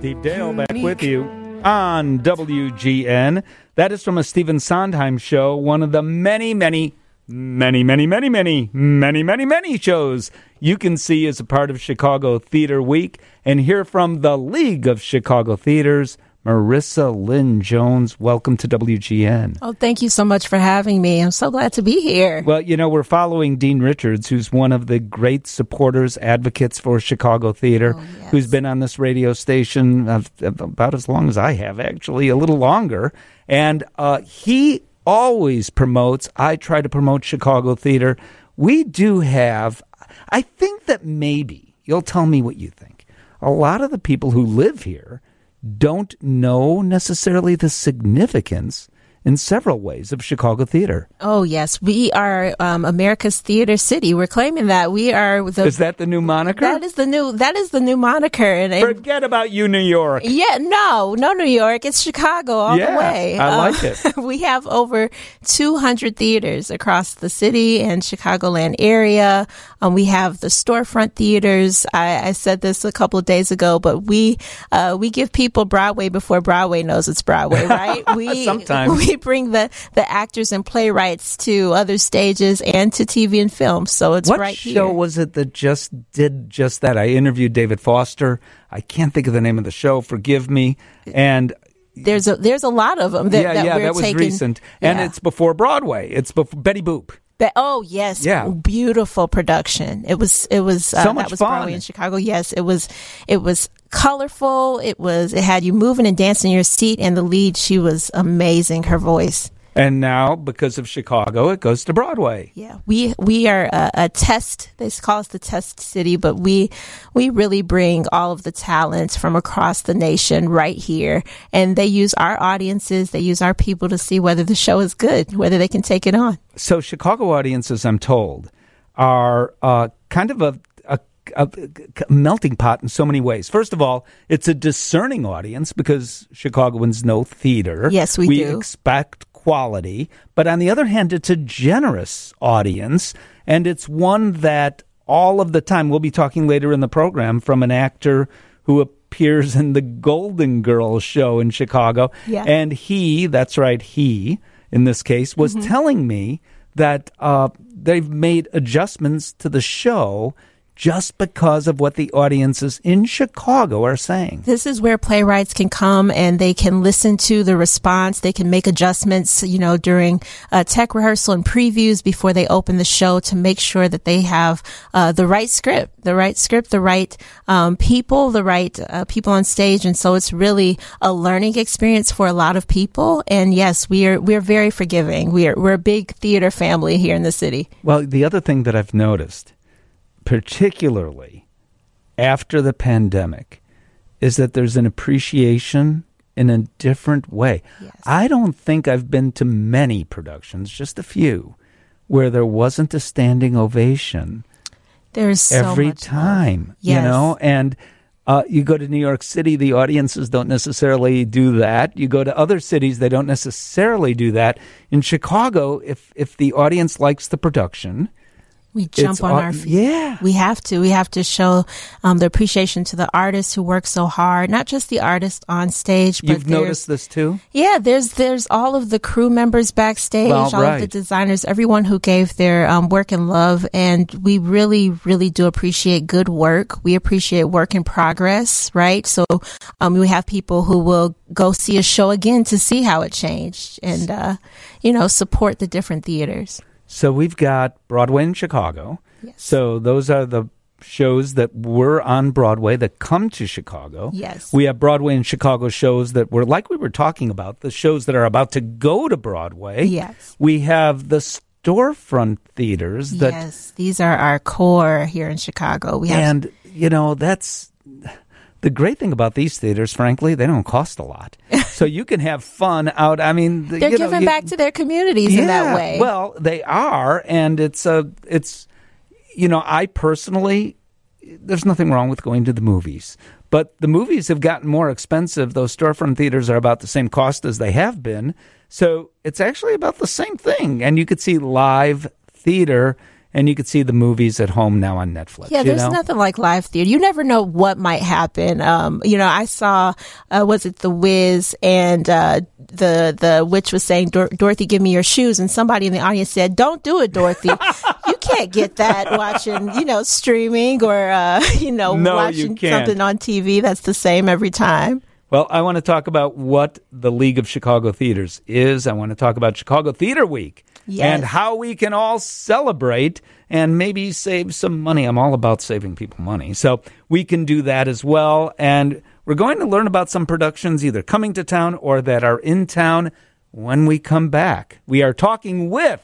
Steve Dale back with you on WGN. That is from a Stephen Sondheim show, one of the many, many, many, many, many, many, many, many, many shows you can see as a part of Chicago Theater Week and hear from the League of Chicago Theaters. Marissa Lynn Jones, welcome to WGN. Oh, thank you so much for having me. I'm so glad to be here. Well, you know, we're following Dean Richards, who's one of the great supporters, advocates for Chicago theater, Oh, yes. who's been on this radio station about as long as I have, actually, a little longer. And uh, he always promotes, I try to promote Chicago theater. We do have, I think that maybe, you'll tell me what you think, a lot of the people who live here don't know necessarily the significance in several ways of Chicago theater. Oh, yes. We are um, America's theater city. We're claiming that. We are the. Is that the new moniker? that is the new. That is the new moniker. And, Forget about you, New York. yeah, no, no, New York. It's Chicago all Yeah, the way. I Uh, like it. we have over 200 theaters across the city and Chicagoland area. Um, we have the storefront theaters. I, I said this a couple of days ago, but we uh, we give people Broadway before Broadway knows it's Broadway, right? We Sometimes. we bring the the actors and playwrights to other stages and to TV and film. So it's What right show here. was it that just did just that? I interviewed David Foster. I can't think of the name of the show. Forgive me. And There's a there's a lot of them that, yeah, that yeah, we're that was taking. recent. And Yeah. it's before Broadway. It's before Betty Boop. But, oh yes, Yeah. beautiful production. It was it was uh, So much that was fun. Broadway in Chicago. Yes, it was it was colorful. It was it had you moving and dancing in your seat. And the lead, she was amazing. Her voice. And now, because of Chicago, it goes to Broadway. Yeah, we we are a, a test. They call us the test city, but we we really bring all of the talents from across the nation right here, and they use our audiences, they use our people to see whether the show is good, whether they can take it on. So, Chicago audiences, I'm told, are uh, kind of a, a, a melting pot in so many ways. First of all, it's a discerning audience because Chicagoans know theater. Yes, we do. we do. expect quality. But on the other hand, it's a generous audience, and it's one that all of the time, we'll be talking later in the program from an actor who appears in the Golden Girls show in Chicago. Yeah. And he, that's right, he, in this case, was Mm-hmm. telling me that uh, they've made adjustments to the show just because of what the audiences in Chicago are saying. This is where playwrights can come and they can listen to the response. They can make adjustments, you know, during uh, tech rehearsal and previews before they open the show to make sure that they have uh, the right script, the right script, the right um, people, the right uh, people on stage. And so it's really a learning experience for a lot of people. And yes, we are we're very forgiving. We are we're a big theater family here in the city. Well, the other thing that I've noticed, particularly after the pandemic, is that there's an appreciation in a different way. Yes. I don't think I've been to many productions, just a few, where there wasn't a standing ovation There's so every time, you know, and uh, you go to New York City, the audiences don't necessarily do that. You go to other cities, they don't necessarily do that. In Chicago, if if the audience likes the production, We jump It's on our feet. yeah. We have to. We have to show um, the appreciation to the artists who work so hard, not just the artists on stage, but you've noticed this too. Yeah, there's there's all of the crew members backstage, Well, all of the designers, everyone who gave their um, work and love, and we really, really do appreciate good work. We appreciate work in progress, right? So um, we have people who will go see a show again to see how it changed, and uh, you know, support the different theaters. So we've got Broadway in Chicago. Yes. So those are the shows that were on Broadway that come to Chicago. Yes. We have Broadway and Chicago shows that were like we were talking about, the shows that are about to go to Broadway. Yes. We have the storefront theaters that yes, these are our core here in Chicago. We have and you know, that's the great thing about these theaters, frankly, they don't cost a lot. so you can have fun out. I mean, they're you know, giving you- back to their communities in that way. Well, they are, and it's a it's you know I personally there's nothing wrong with going to the movies, but the movies have gotten more expensive. Those storefront theaters are about the same cost as they have been, so it's actually about the same thing. And you could see live theater and you could see the movies at home now on Netflix. Yeah, you there's know? nothing like live theater. You never know what might happen. Um, you know, I saw, uh, was it The Wiz and, uh, the, the witch was saying, Dor- Dorothy, give me your shoes. And somebody in the audience said, don't do it, Dorothy. you can't get that watching, you know, streaming or, uh, you know, No, watching can't. something on TV that's the same every time. Well, I want to talk about what the League of Chicago Theaters is. I want to talk about Chicago Theater Week Yes. and how we can all celebrate and maybe save some money. I'm all about saving people money. So we can do that as well. And we're going to learn about some productions either coming to town or that are in town when we come back. We are talking with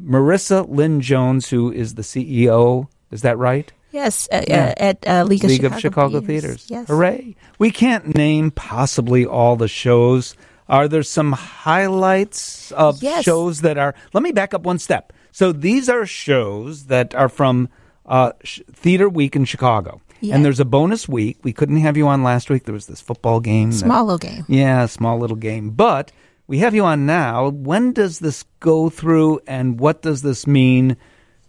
Marissa Lynn Jones, who is the CEO. Is that right? Yes, uh, Yeah. uh, at uh, League of Chicago, of Chicago Theaters. Yes. Hooray. We can't name possibly all the shows. Are there some highlights of Yes. shows that are. Let me back up one step. So these are shows that are from uh, Sh- Theater Week in Chicago. Yeah. And there's a bonus week. We couldn't have you on last week. There was this football game. that- Small little game. yeah, small little game. But we have you on now. When does this go through and what does this mean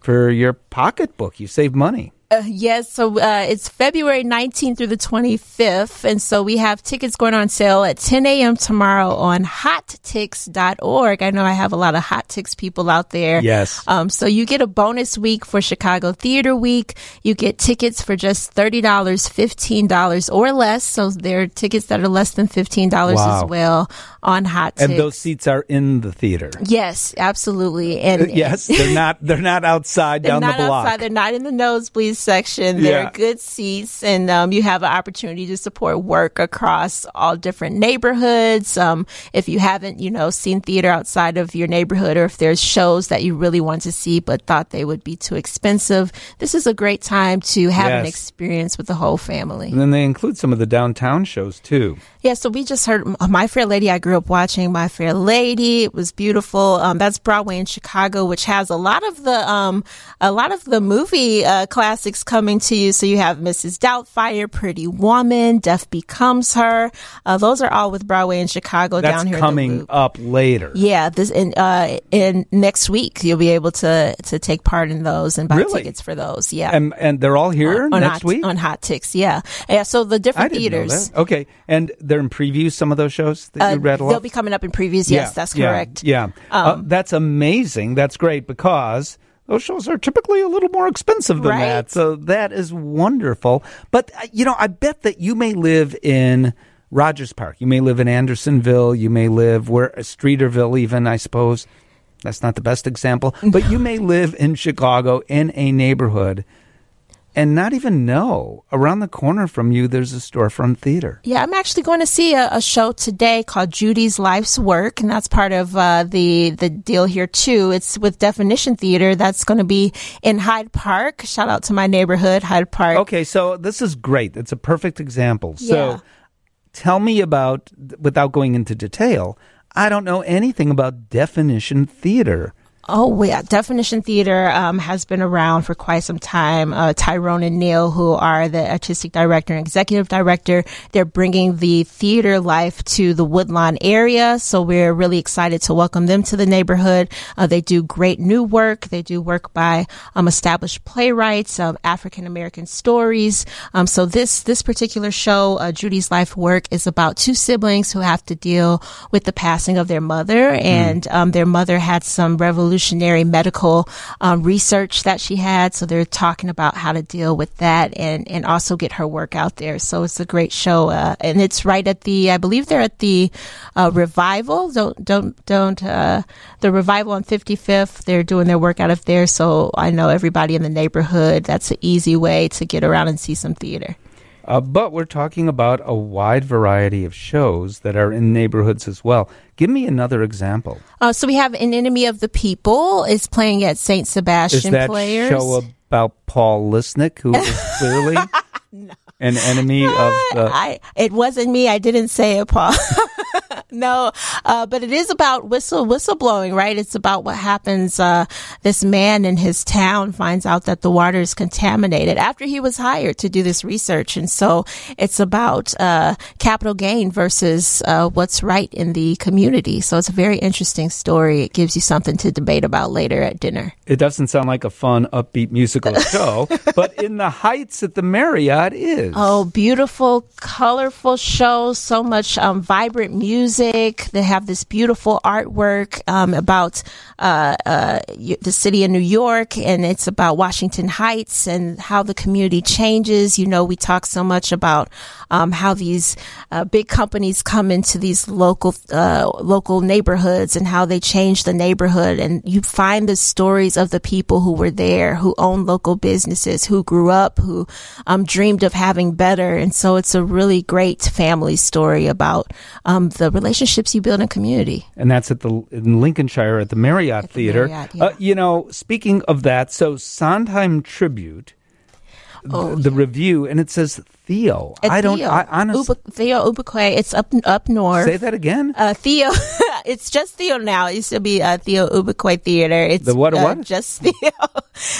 for your pocketbook? You save money. Uh, yes, so uh, it's February 19th through the 25th. And so we have tickets going on sale at 10 a.m. tomorrow on hottix.org. I know I have a lot of Hot Tix people out there. Yes. Um, so you get a bonus week for Chicago Theater Week. You get tickets for just $30, $15 or less. So there are tickets that are less than $15 Wow. as well on Hot Tix. And those seats are in the theater. Yes, absolutely. And yes, they're not. They're not outside they're down not the block. outside. They're not in the nosebleed section. They're good seats, and um, you have an opportunity to support work across all different neighborhoods. Um, if you haven't, you know, seen theater outside of your neighborhood, or if there's shows that you really want to see but thought they would be too expensive, this is a great time to have an experience with the whole family. And then they include some of the downtown shows too. Yeah, so we just heard My Fair Lady. I grew up watching My Fair Lady. It was beautiful. Um, that's Broadway in Chicago, which has a lot of the um, a lot of the movie uh, classics coming to you. So you have Mrs. Doubtfire, Pretty Woman, Death Becomes Her. Uh, those are all with Broadway in Chicago That's down here. coming up later. Yeah, this in uh in next week you'll be able to to take part in those and buy Really? tickets for those. Yeah. And and they're all here on next hot, week. on Hot Tix, yeah, yeah. So the different theaters. Okay, and they're in previews. Some of those shows that you uh, read they'll be coming up in previews. Yes, that's yeah, correct. Yeah, uh, that's amazing. That's great because those shows are typically a little more expensive than Right. that. So that is wonderful. But uh, you know, I bet that you may live in Rogers Park. You may live in Andersonville. You may live where Streeterville, even I suppose. That's not the best example, but you may live in Chicago in a neighborhood and not even know around the corner from you there's a storefront theater. Yeah, I'm actually going to see a, a show today called Judy's Life's Work, and that's part of uh, the the deal here too. It's with Definition Theater. That's going to be in Hyde Park. Shout out to my neighborhood, Hyde Park. Okay, so this is great. It's a perfect example. So Yeah. tell me about, without going into detail, I don't know anything about definition theater. Oh, yeah. Definition Theater um, has been around for quite some time. Uh, Tyrone and Neil, who are the artistic director and executive director, they're bringing the theater life to the Woodlawn area. So we're really excited to welcome them to the neighborhood. Uh, they do great new work. They do work by um, established playwrights, um, African American stories. Um, so this this particular show, uh, Judy's Life Work, is about two siblings who have to deal with the passing of their mother, and um, their mother had some revolutionary medical um, research that she had. So they're talking about how to deal with that and and also get her work out there. So it's a great show, uh, and it's right at the I believe they're at the uh, revival. Don't don't don't uh, the revival on 55th. They're doing their work out of there. So I know everybody in the neighborhood. That's an easy way to get around and see some theater. Uh, but we're talking about a wide variety of shows that are in neighborhoods as well. Give me another example. Uh, so we have an enemy of the people is playing at Saint Sebastian Is that Players. show about Paul Lisnek, who is clearly an enemy of the. I, it wasn't me. I didn't say it, Paul. no, uh, but it is about whistle whistleblowing, right? It's about what happens. Uh, this man in his town finds out that the water is contaminated after he was hired to do this research, and so it's about uh, capital gain versus uh, what's right in the community. So it's a very interesting story. It gives you something to debate about later at dinner. It doesn't sound like a fun, upbeat musical show, but in the Heights at the Marriott is. Oh, beautiful, colorful show. So much um, vibrant music. They have this beautiful artwork um, about uh, uh, the city of New York, and it's about Washington Heights and how the community changes. You know, we talk so much about um, how these uh, big companies come into these local uh, local neighborhoods and how they change the neighborhood, and you find the stories of the people who were there, who own local businesses, who grew up, who um, dreamed of having better, and so it's a really great family story about um, the relationships you build in community. And that's at the in Lincolnshire at the Marriott At the Theater. Marriott, yeah. uh, you know, speaking of that, so Sondheim Tribute. Oh, the review and it says Theo. I don't. Theo. I honestly Ubu- Theo Ubique. It's up up north. say that again. Uh, Theo, it's just Theo now. It used to be uh, Theo Ubique Theater. It's The what- uh, what? Just Theo,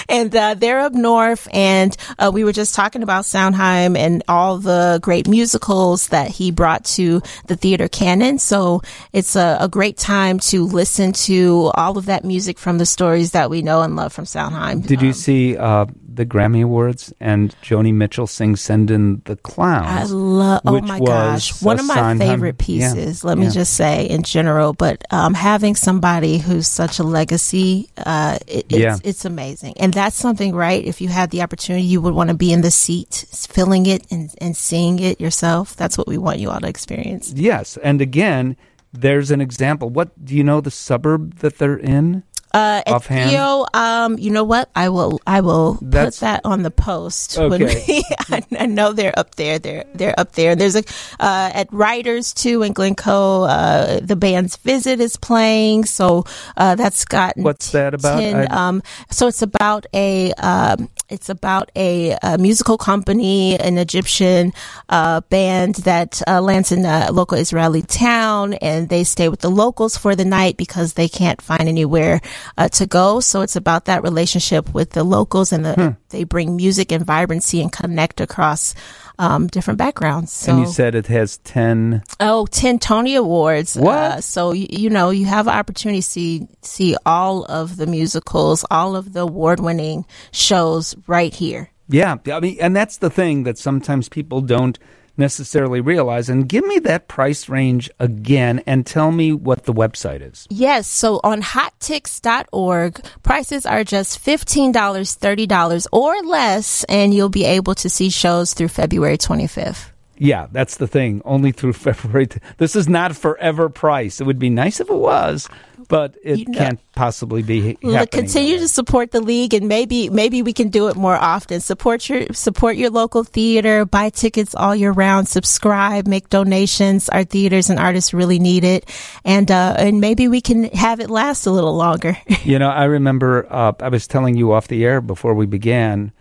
and uh, they're up north. And uh, we were just talking about Sondheim and all the great musicals that he brought to the theater canon. So it's a, a great time to listen to all of that music from the stories that we know and love from Sondheim. Did you Um, see uh, the Grammy Awards and Joni Mitchell sings "Send in the Clowns"? I love. Oh my gosh, one of my favorite yeah, pieces. let me yeah. just say in general, but um, having somebody who's such a legacy, uh, it, it's, Yeah. it's amazing, and that's something, right? If you had the opportunity, you would want to be in the seat, feeling it and, and seeing it yourself. That's what we want you all to experience. Yes, and again, there's an example. What do you know the suburb that they're in? Uh, and Offhand? Theo, um, you know what? I will, I will That's- put that on the post. when Okay. we- I, I know they're up there. They're they're up there. There's a uh, at Writers too in Glencoe. Uh, the band's Visit is playing, so uh, that's got What's that about? 10, I- um, so it's about a um, it's about a, a musical company, an Egyptian uh, band that uh, lands in a local Israeli town, and they stay with the locals for the night because they can't find anywhere uh, to go. So it's about that relationship with the locals, and the, Hmm. they bring music and vibrancy and connect across um, different backgrounds. So and you said it has ten. Oh, 10 Tony Awards. What? Uh, so, you, you know, you have an opportunity to see, see all of the musicals, all of the award winning shows right here. Yeah, I mean, and that's the thing that sometimes people don't necessarily realize. And give me that price range again, and tell me what the website is. Yes. So on hottix.org, prices are just $15, $30 or less, and you'll be able to see shows through February 25th. Yeah, that's the thing. Only through February. t- This is not forever price. It would be nice if it was, but it You know- can't possibly be happening. continue to support the league, and maybe maybe we can do it more often. Support your support your local theater. Buy tickets all year round. Subscribe. Make donations. Our theaters and artists really need it, and uh, and maybe we can have it last a little longer. You know, I remember uh, I was telling you off the air before we began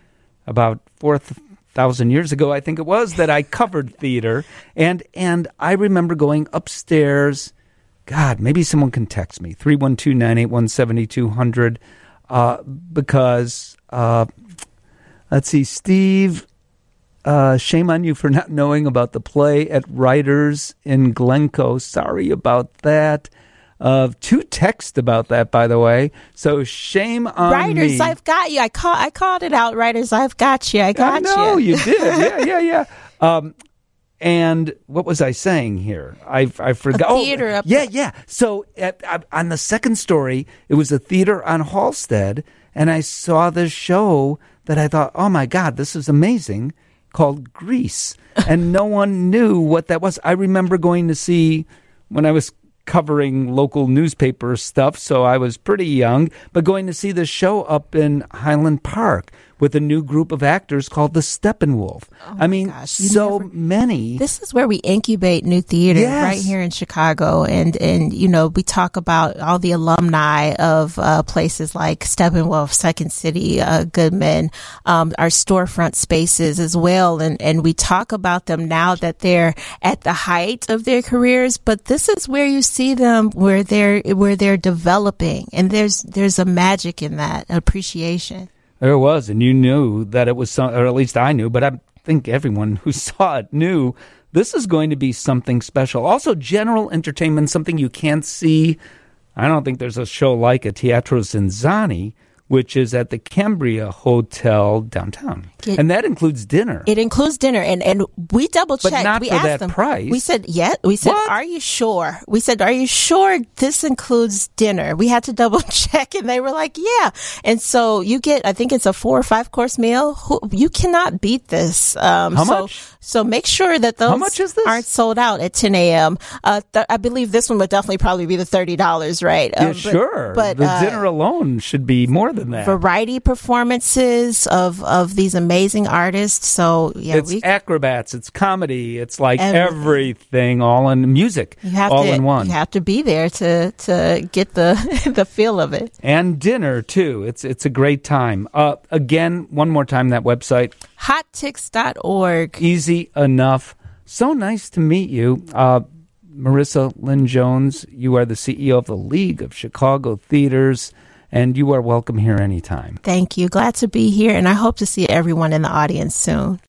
about four thousand years ago, I think it was, that I covered theater, and and I remember going upstairs. God, maybe someone can text me 312-981-7200 uh, because uh, let's see, Steve. Uh, shame on you for not knowing about the play at Writers in Glencoe. Sorry about that. Uh, two texts about that, by the way. So shame on Writers, me. I've got you. I call I called it out. Writers, I've got you. I got you. I know you. you did. Yeah, yeah, yeah. Um, and what was I saying here? I I forgot. A theater oh, up yeah, yeah. So at, at- on the second story, it was a theater on Halsted, and I saw this show that I thought, oh my god, this is amazing, called Grease, and no one knew what that was. I remember going to see when I was covering local newspaper stuff, so I was pretty young, but going to see the show up in Highland Park, with a new group of actors called the Steppenwolf. Oh I mean, gosh, so never- many. This is where we incubate new theater Yes. right here in Chicago, and and you know we talk about all the alumni of uh, places like Steppenwolf, Second City, uh, Goodman, um, our storefront spaces as well, and and we talk about them now that they're at the height of their careers. But this is where you see them where they're where they're developing, and there's there's a magic in that appreciation. There was, and you knew that it was some, or at least I knew, but I think everyone who saw it knew this is going to be something special. Also, general entertainment, something you can't see. I don't think there's a show like a Teatro ZinZanni, which is at the Cambria Hotel downtown, It- and that includes dinner. It includes dinner, and and we double checked. not we for asked that them. price. We said, "Yeah." We said, What? "Are you sure?" We said, "Are you sure this includes dinner?" We had to double check, and they were like, "Yeah." And so you get, I think it's a four or five course meal. You cannot beat this. Um, How so, much? So make sure that those much is this? aren't sold out at 10 a.m. Uh, th- I believe this one would definitely probably be the thirty dollars, right? yeah, Um, but- sure, but the uh, dinner alone should be more than that. variety performances of of these amazing artists. So yeah, it's we acrobats, it's comedy, it's like Everything. everything, all in music, You have all to, in one. You have to be there to to get the the feel of it. and dinner too. It's it's a great time. Uh, again, one more time that website, Hottix.org. easy enough. So nice to meet you, uh, Marissa Lynn Jones. You are the CEO of the League of Chicago Theaters, and you are welcome here anytime. Thank you. Glad to be here, and I hope to see everyone in the audience soon.